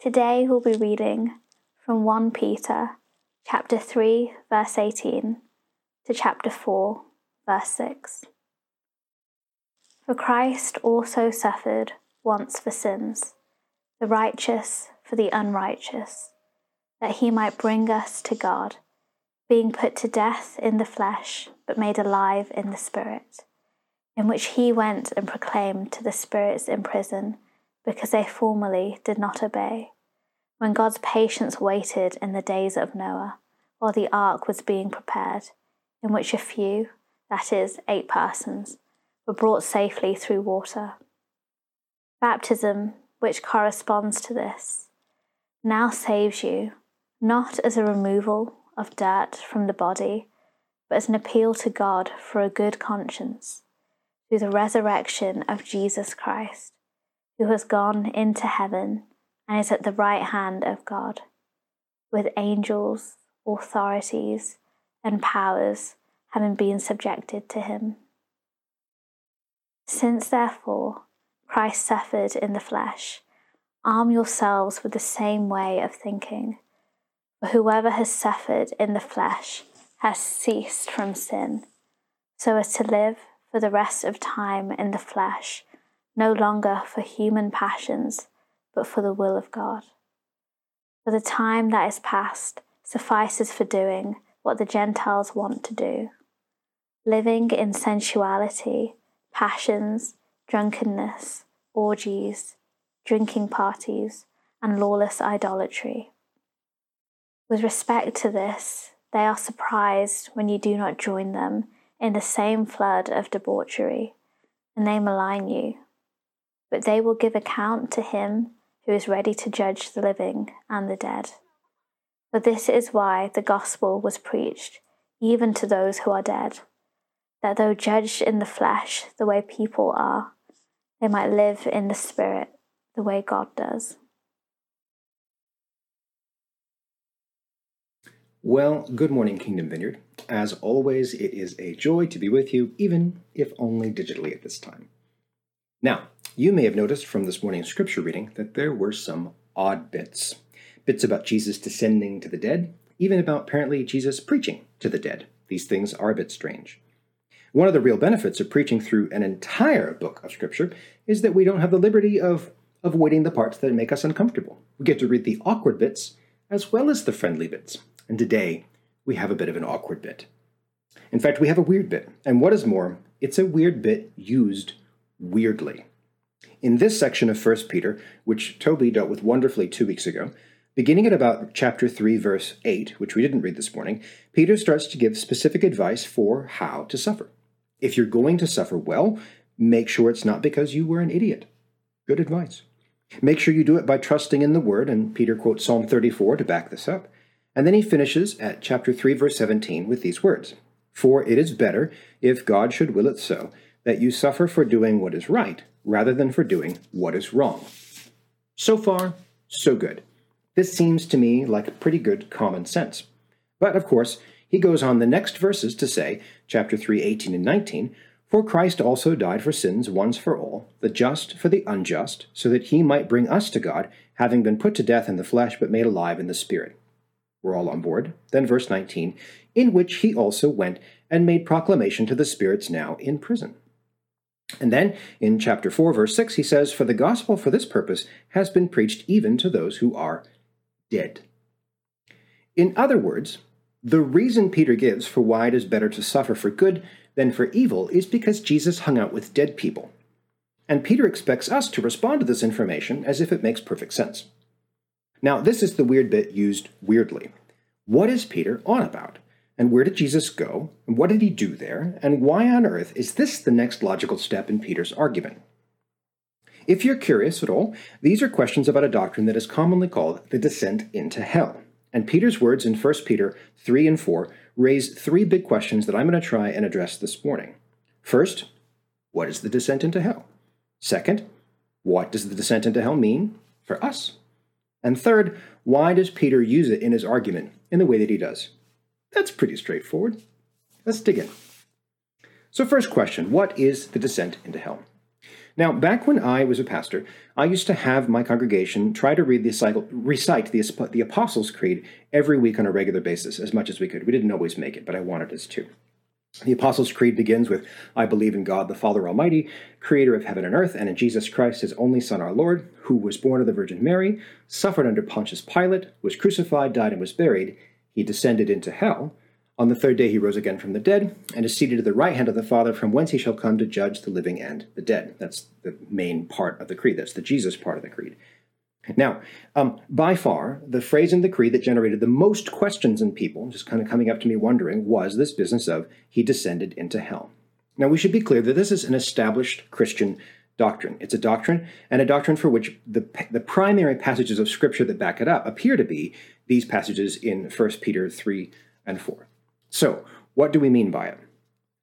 Today we'll be reading from 1 Peter chapter 3 verse 18 to chapter 4 verse 6. For Christ also suffered once for sins, the righteous for the unrighteous, that he might bring us to God, being put to death in the flesh, but made alive in the spirit, in which he went and proclaimed to the spirits in prison because they formerly did not obey, when God's patience waited in the days of Noah, while the ark was being prepared, in which a few, that is, eight persons, were brought safely through water. Baptism, which corresponds to this, now saves you, not as a removal of dirt from the body, but as an appeal to God for a good conscience through the resurrection of Jesus Christ who has gone into heaven and is at the right hand of God, with angels, authorities, and powers having been subjected to him. Since therefore Christ suffered in the flesh, arm yourselves with the same way of thinking. For whoever has suffered in the flesh has ceased from sin, so as to live for the rest of time in the flesh no longer for human passions, but for the will of God. For the time that is past suffices for doing what the Gentiles want to do, living in sensuality, passions, drunkenness, orgies, drinking parties, and lawless idolatry. With respect to this, they are surprised when you do not join them in the same flood of debauchery, and they malign you but they will give account to him who is ready to judge the living and the dead. For this is why the gospel was preached, even to those who are dead, that though judged in the flesh the way people are, they might live in the spirit the way God does. Well, good morning, Kingdom Vineyard. As always, it is a joy to be with you, even if only digitally at this time. Now, you may have noticed from this morning's scripture reading that there were some odd bits. Bits about Jesus descending to the dead, even about apparently Jesus preaching to the dead. These things are a bit strange. One of the real benefits of preaching through an entire book of Scripture is that we don't have the liberty of avoiding the parts that make us uncomfortable. We get to read the awkward bits as well as the friendly bits. And today, we have a bit of an awkward bit. In fact, we have a weird bit. And what is more, it's a weird bit used weirdly. In this section of 1 Peter, which Toby dealt with wonderfully two weeks ago, beginning at about chapter 3, verse 8, which we didn't read this morning, Peter starts to give specific advice for how to suffer. If you're going to suffer well, make sure it's not because you were an idiot. Good advice. Make sure you do it by trusting in the word, and Peter quotes Psalm 34 to back this up. And then he finishes at chapter 3, verse 17 with these words For it is better, if God should will it so, that you suffer for doing what is right rather than for doing what is wrong. So far, so good. This seems to me like pretty good common sense. But of course, he goes on the next verses to say, chapter 3, 18 and 19, For Christ also died for sins once for all, the just for the unjust, so that he might bring us to God, having been put to death in the flesh, but made alive in the spirit. We're all on board. Then verse 19, in which he also went and made proclamation to the spirits now in prison and then in chapter 4, verse 6, he says, For the gospel for this purpose has been preached even to those who are dead. In other words, the reason Peter gives for why it is better to suffer for good than for evil is because Jesus hung out with dead people. And Peter expects us to respond to this information as if it makes perfect sense. Now, this is the weird bit used weirdly. What is Peter on about? And where did Jesus go? And what did he do there? And why on earth is this the next logical step in Peter's argument? If you're curious at all, these are questions about a doctrine that is commonly called the descent into hell. And Peter's words in 1 Peter 3 and 4 raise three big questions that I'm going to try and address this morning. First, what is the descent into hell? Second, what does the descent into hell mean for us? And third, why does Peter use it in his argument in the way that he does? That's pretty straightforward. Let's dig in. So, first question What is the descent into hell? Now, back when I was a pastor, I used to have my congregation try to read the cycle, recite the, the Apostles' Creed every week on a regular basis, as much as we could. We didn't always make it, but I wanted us to. The Apostles' Creed begins with I believe in God the Father Almighty, creator of heaven and earth, and in Jesus Christ, his only Son, our Lord, who was born of the Virgin Mary, suffered under Pontius Pilate, was crucified, died, and was buried. He descended into hell. On the third day he rose again from the dead, and is seated at the right hand of the Father, from whence he shall come to judge the living and the dead. That's the main part of the creed. That's the Jesus part of the creed. Now, um, by far, the phrase in the creed that generated the most questions in people, just kind of coming up to me wondering, was this business of he descended into hell. Now, we should be clear that this is an established Christian doctrine. It's a doctrine, and a doctrine for which the, the primary passages of Scripture that back it up appear to be these passages in 1 Peter 3 and 4. So, what do we mean by it?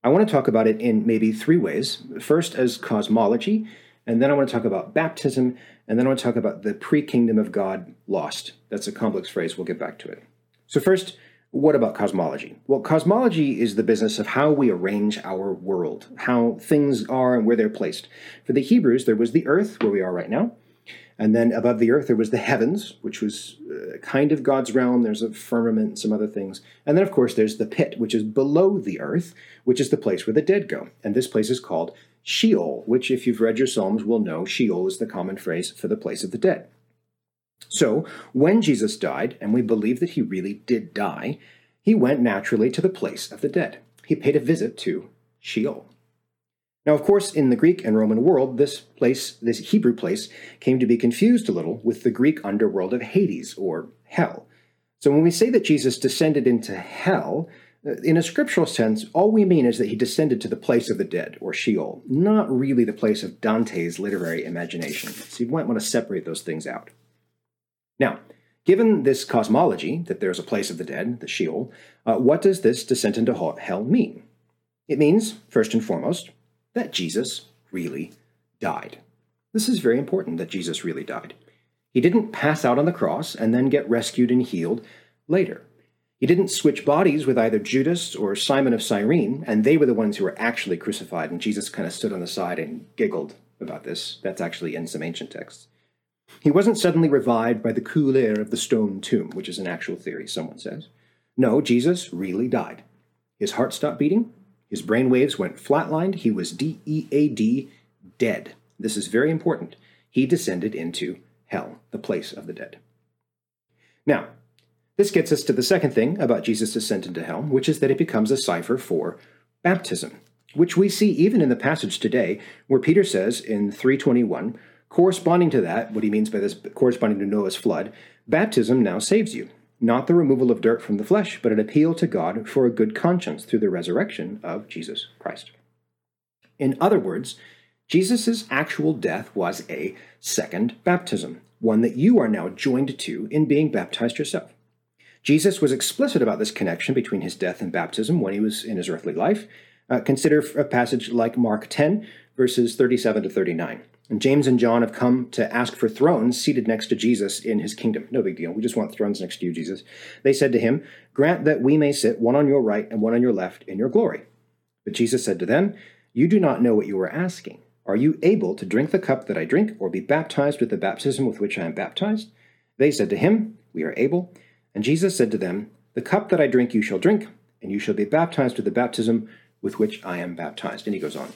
I want to talk about it in maybe three ways. First, as cosmology, and then I want to talk about baptism, and then I want to talk about the pre kingdom of God lost. That's a complex phrase. We'll get back to it. So, first, what about cosmology? Well, cosmology is the business of how we arrange our world, how things are and where they're placed. For the Hebrews, there was the earth, where we are right now. And then above the earth, there was the heavens, which was kind of God's realm. There's a firmament and some other things. And then, of course, there's the pit, which is below the earth, which is the place where the dead go. And this place is called Sheol, which, if you've read your Psalms, will know Sheol is the common phrase for the place of the dead. So, when Jesus died, and we believe that he really did die, he went naturally to the place of the dead. He paid a visit to Sheol. Now, of course, in the Greek and Roman world, this place, this Hebrew place, came to be confused a little with the Greek underworld of Hades, or hell. So when we say that Jesus descended into hell, uh, in a scriptural sense, all we mean is that he descended to the place of the dead, or Sheol, not really the place of Dante's literary imagination. So you might want to separate those things out. Now, given this cosmology, that there's a place of the dead, the Sheol, uh, what does this descent into hell mean? It means, first and foremost, that Jesus really died. This is very important that Jesus really died. He didn't pass out on the cross and then get rescued and healed later. He didn't switch bodies with either Judas or Simon of Cyrene, and they were the ones who were actually crucified, and Jesus kind of stood on the side and giggled about this. That's actually in some ancient texts. He wasn't suddenly revived by the cool air of the stone tomb, which is an actual theory, someone says. No, Jesus really died. His heart stopped beating, his brain waves went flatlined. He was DEAD, dead. This is very important. He descended into hell, the place of the dead. Now, this gets us to the second thing about Jesus' descent into hell, which is that it becomes a cipher for baptism, which we see even in the passage today, where Peter says in 321, corresponding to that, what he means by this, corresponding to Noah's flood, baptism now saves you not the removal of dirt from the flesh, but an appeal to God for a good conscience through the resurrection of Jesus Christ. In other words, Jesus' actual death was a second baptism, one that you are now joined to in being baptized yourself. Jesus was explicit about this connection between his death and baptism when he was in his earthly life. Uh, consider a passage like Mark 10, verses 37 to 39. And James and John have come to ask for thrones seated next to Jesus in his kingdom. No big deal. We just want thrones next to you, Jesus. They said to him, Grant that we may sit one on your right and one on your left in your glory. But Jesus said to them, You do not know what you are asking. Are you able to drink the cup that I drink, or be baptized with the baptism with which I am baptized? They said to him, We are able. And Jesus said to them, The cup that I drink you shall drink, and you shall be baptized with the baptism with which I am baptized. And he goes on.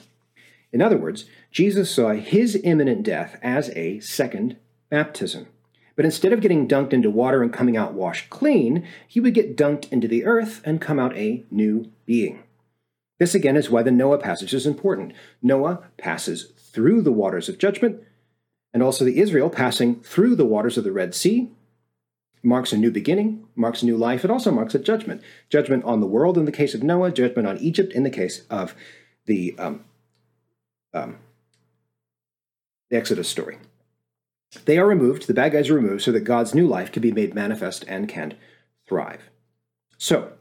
In other words, Jesus saw his imminent death as a second baptism. But instead of getting dunked into water and coming out washed clean, he would get dunked into the earth and come out a new being. This again is why the Noah passage is important. Noah passes through the waters of judgment, and also the Israel passing through the waters of the Red Sea marks a new beginning, marks a new life. It also marks a judgment. Judgment on the world in the case of Noah, judgment on Egypt in the case of the um, um, the Exodus story. They are removed, the bad guys are removed, so that God's new life can be made manifest and can thrive. So,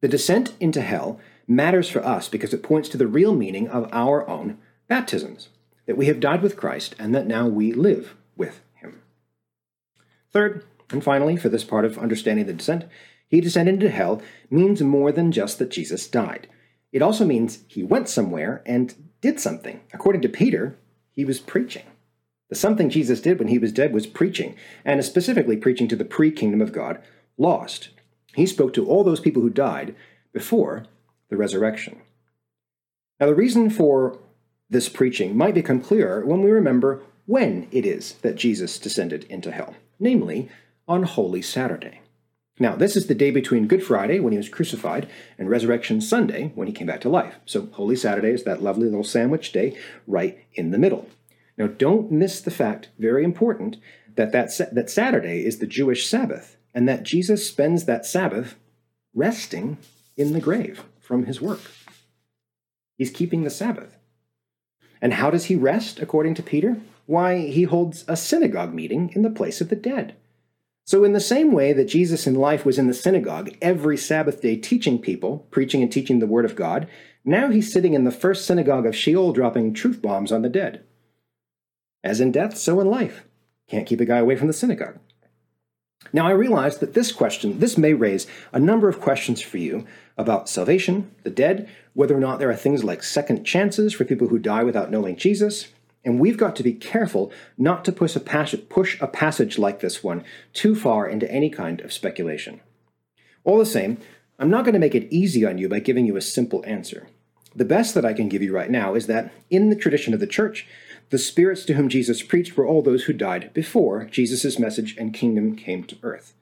the descent into hell matters for us because it points to the real meaning of our own baptisms that we have died with Christ and that now we live with him. Third, and finally, for this part of understanding the descent, he descended into hell means more than just that Jesus died. It also means he went somewhere and did something. According to Peter, He was preaching. The something Jesus did when he was dead was preaching, and specifically preaching to the pre kingdom of God lost. He spoke to all those people who died before the resurrection. Now, the reason for this preaching might become clearer when we remember when it is that Jesus descended into hell, namely on Holy Saturday. Now, this is the day between Good Friday, when he was crucified, and Resurrection Sunday, when he came back to life. So, Holy Saturday is that lovely little sandwich day right in the middle. Now, don't miss the fact, very important, that that, that Saturday is the Jewish Sabbath, and that Jesus spends that Sabbath resting in the grave from his work. He's keeping the Sabbath. And how does he rest, according to Peter? Why, he holds a synagogue meeting in the place of the dead. So, in the same way that Jesus in life was in the synagogue every Sabbath day teaching people, preaching and teaching the Word of God, now he's sitting in the first synagogue of Sheol dropping truth bombs on the dead. As in death, so in life. Can't keep a guy away from the synagogue. Now, I realize that this question, this may raise a number of questions for you about salvation, the dead, whether or not there are things like second chances for people who die without knowing Jesus, and we've got to be careful not to push a, passage, push a passage like this one too far into any kind of speculation. All the same, I'm not going to make it easy on you by giving you a simple answer. The best that I can give you right now is that, in the tradition of the church, the spirits to whom Jesus preached were all those who died before Jesus' message and kingdom came to earth.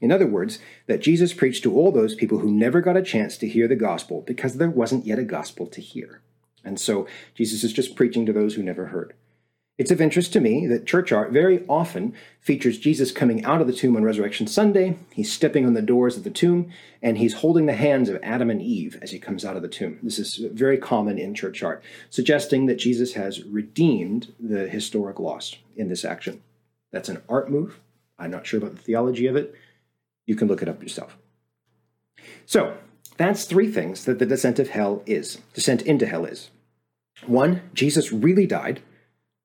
In other words, that Jesus preached to all those people who never got a chance to hear the gospel because there wasn't yet a gospel to hear. And so Jesus is just preaching to those who never heard. It's of interest to me that church art very often features Jesus coming out of the tomb on Resurrection Sunday. He's stepping on the doors of the tomb, and he's holding the hands of Adam and Eve as he comes out of the tomb. This is very common in church art, suggesting that Jesus has redeemed the historic loss in this action. That's an art move. I'm not sure about the theology of it. You can look it up yourself. So, that's three things that the descent of hell is, descent into hell is. One, Jesus really died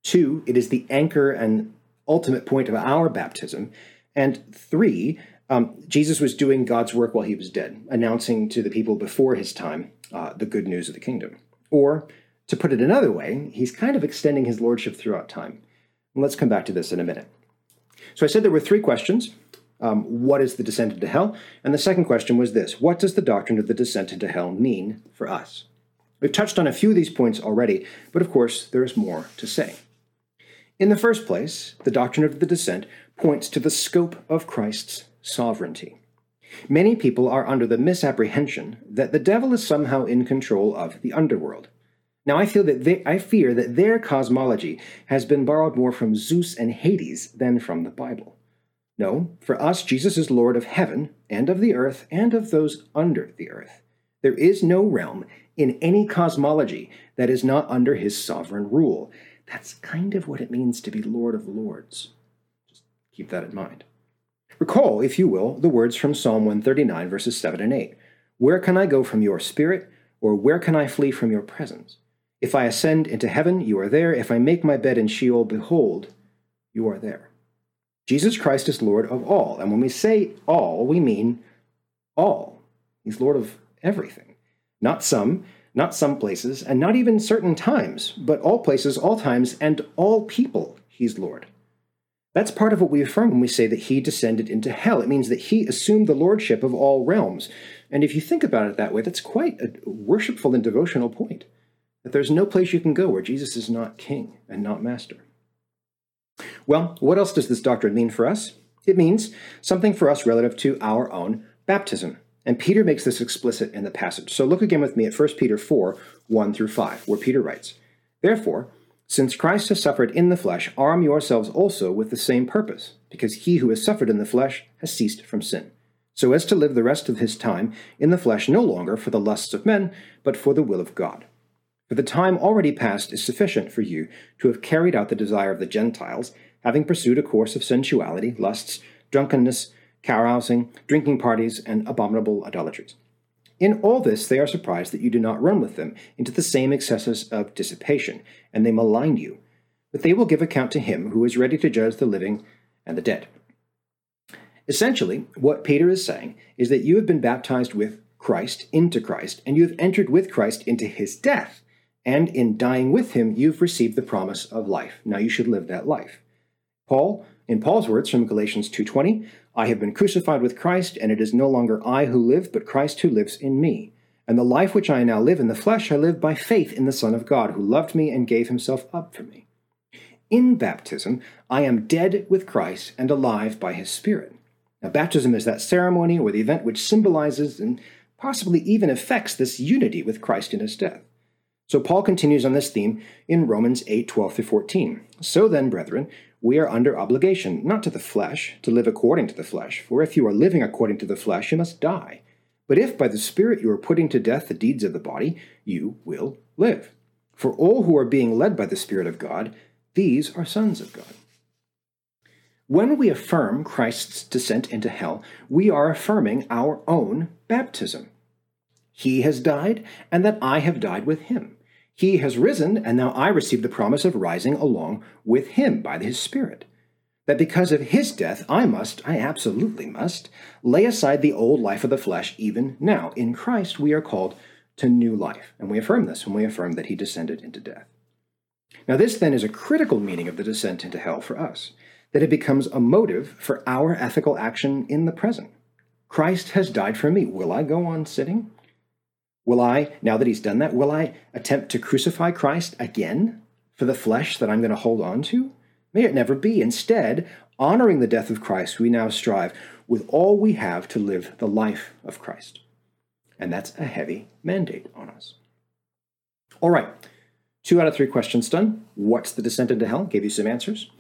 Two, it is the anchor and ultimate point of our baptism. And three, um, Jesus was doing God's work while he was dead, announcing to the people before his time uh, the good news of the kingdom. Or, to put it another way, he's kind of extending his lordship throughout time. And let's come back to this in a minute. So I said there were three questions. Um, what is the descent into hell? And the second question was this What does the doctrine of the descent into hell mean for us? We've touched on a few of these points already, but of course, there is more to say. In the first place, the doctrine of the descent points to the scope of Christ's sovereignty. Many people are under the misapprehension that the devil is somehow in control of the underworld. Now, I feel that they, I fear that their cosmology has been borrowed more from Zeus and Hades than from the Bible. No, for us, Jesus is Lord of heaven and of the earth and of those under the earth. There is no realm in any cosmology that is not under his sovereign rule, that's kind of what it means to be Lord of Lords. Just keep that in mind. Recall, if you will, the words from Psalm 139, verses 7 and 8. Where can I go from your spirit, or where can I flee from your presence? If I ascend into heaven, you are there. If I make my bed in Sheol, behold, you are there. Jesus Christ is Lord of all. And when we say all, we mean all. He's Lord of everything. Not some, not some places, and not even certain times, but all places, all times, and all people, he's Lord. That's part of what we affirm when we say that he descended into hell. It means that he assumed the lordship of all realms. And if you think about it that way, that's quite a worshipful and devotional point. That there's no place you can go where Jesus is not king and not master. Well, what else does this doctrine mean for us? It means something for us relative to our own baptism. And Peter makes this explicit in the passage. So look again with me at 1 Peter 4 1 through 5, where Peter writes, Therefore, since Christ has suffered in the flesh, arm yourselves also with the same purpose, because he who has suffered in the flesh has ceased from sin, so as to live the rest of his time in the flesh no longer for the lusts of men, but for the will of God. For the time already past is sufficient for you to have carried out the desire of the Gentiles, having pursued a course of sensuality, lusts, drunkenness, carousing, drinking parties, and abominable idolatries. In all this, they are surprised that you do not run with them into the same excesses of dissipation, and they malign you. But they will give account to him who is ready to judge the living and the dead. Essentially, what Peter is saying is that you have been baptized with Christ into Christ, and you have entered with Christ into his death. and in dying with him, you've received the promise of life. Now you should live that life. Paul, in Paul's words from Galatians 2:20, I have been crucified with Christ, and it is no longer I who live, but Christ who lives in me. And the life which I now live in the flesh, I live by faith in the Son of God, who loved me and gave himself up for me. In baptism, I am dead with Christ and alive by his Spirit. Now, baptism is that ceremony or the event which symbolizes and possibly even affects this unity with Christ in his death. So Paul continues on this theme in Romans 8 12 through 14. So then, brethren, we are under obligation, not to the flesh, to live according to the flesh. For if you are living according to the flesh, you must die. But if by the Spirit you are putting to death the deeds of the body, you will live. For all who are being led by the Spirit of God, these are sons of God. When we affirm Christ's descent into hell, we are affirming our own baptism. He has died, and that I have died with him. He has risen, and now I receive the promise of rising along with him by his Spirit. That because of his death, I must, I absolutely must, lay aside the old life of the flesh even now. In Christ, we are called to new life. And we affirm this when we affirm that he descended into death. Now, this then is a critical meaning of the descent into hell for us that it becomes a motive for our ethical action in the present. Christ has died for me. Will I go on sitting? Will I, now that he's done that, will I attempt to crucify Christ again for the flesh that I'm going to hold on to? May it never be. Instead, honoring the death of Christ, we now strive with all we have to live the life of Christ. And that's a heavy mandate on us. All right, two out of three questions done. What's the descent into hell? Gave you some answers.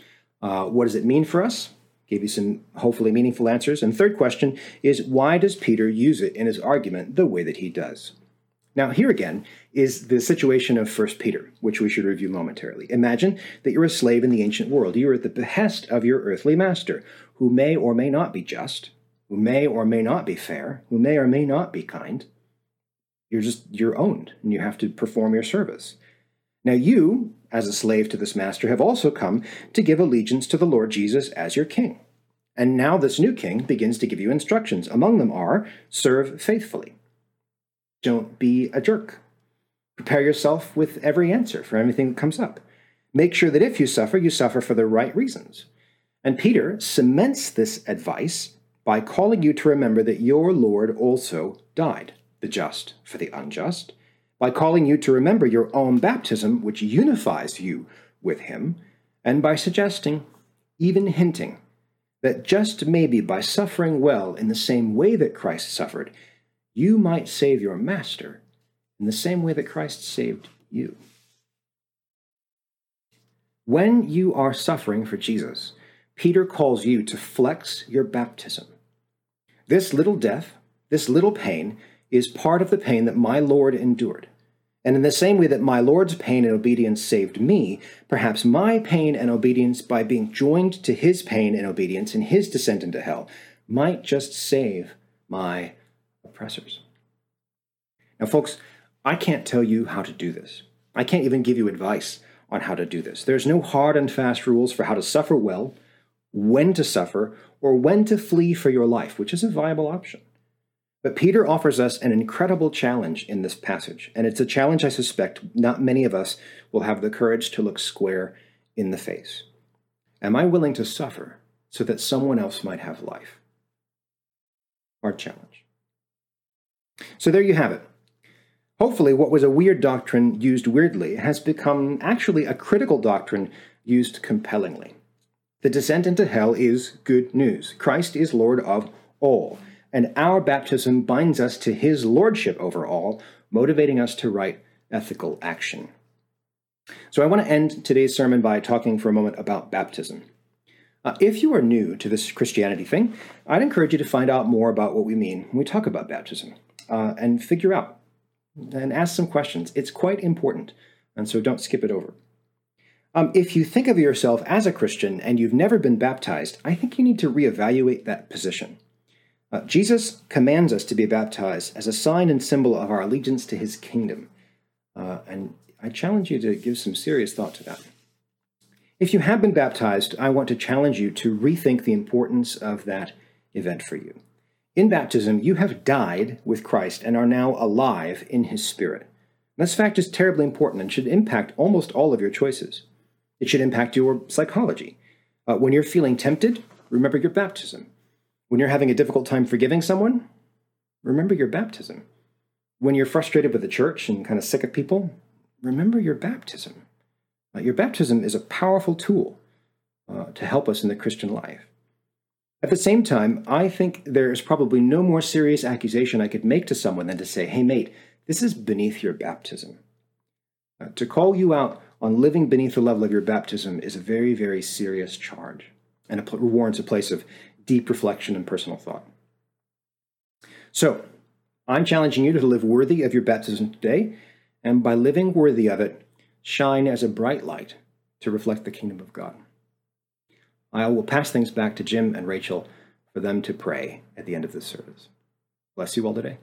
Uh, what does it mean for us? Gave you some hopefully meaningful answers. And third question is why does Peter use it in his argument the way that he does? Now, here again is the situation of 1 Peter, which we should review momentarily. Imagine that you're a slave in the ancient world. You are at the behest of your earthly master, who may or may not be just, who may or may not be fair, who may or may not be kind. You're just, you're owned, and you have to perform your service. Now, you, as a slave to this master, have also come to give allegiance to the Lord Jesus as your king. And now this new king begins to give you instructions. Among them are serve faithfully, don't be a jerk, prepare yourself with every answer for everything that comes up. Make sure that if you suffer, you suffer for the right reasons. And Peter cements this advice by calling you to remember that your Lord also died, the just for the unjust, by calling you to remember your own baptism, which unifies you with Him, and by suggesting, even hinting, that just maybe by suffering well in the same way that Christ suffered, you might save your master in the same way that Christ saved you. When you are suffering for Jesus, Peter calls you to flex your baptism. This little death, this little pain, is part of the pain that my Lord endured. And in the same way that my Lord's pain and obedience saved me, perhaps my pain and obedience, by being joined to his pain and obedience in his descent into hell, might just save my oppressors. Now, folks, I can't tell you how to do this. I can't even give you advice on how to do this. There's no hard and fast rules for how to suffer well, when to suffer, or when to flee for your life, which is a viable option. But Peter offers us an incredible challenge in this passage, and it's a challenge I suspect not many of us will have the courage to look square in the face. Am I willing to suffer so that someone else might have life? Our challenge. So there you have it. Hopefully, what was a weird doctrine used weirdly has become actually a critical doctrine used compellingly. The descent into hell is good news. Christ is Lord of all and our baptism binds us to his lordship over all, motivating us to right ethical action. So I want to end today's sermon by talking for a moment about baptism. Uh, if you are new to this Christianity thing, I'd encourage you to find out more about what we mean when we talk about baptism uh, and figure out and ask some questions. It's quite important, and so don't skip it over. Um, if you think of yourself as a Christian and you've never been baptized, I think you need to reevaluate that position. Uh, Jesus commands us to be baptized as a sign and symbol of our allegiance to his kingdom. Uh, and I challenge you to give some serious thought to that. If you have been baptized, I want to challenge you to rethink the importance of that event for you. In baptism, you have died with Christ and are now alive in his spirit. This fact is terribly important and should impact almost all of your choices. It should impact your psychology. Uh, when you're feeling tempted, remember your baptism. When you're having a difficult time forgiving someone, remember your baptism. When you're frustrated with the church and kind of sick of people, remember your baptism. Uh, your baptism is a powerful tool uh, to help us in the Christian life. At the same time, I think there is probably no more serious accusation I could make to someone than to say, hey, mate, this is beneath your baptism. Uh, to call you out on living beneath the level of your baptism is a very, very serious charge, and it warrants a place of deep reflection and personal thought. So, I'm challenging you to live worthy of your baptism today, and by living worthy of it, shine as a bright light to reflect the kingdom of God. I will pass things back to Jim and Rachel for them to pray at the end of this service. Bless you all today.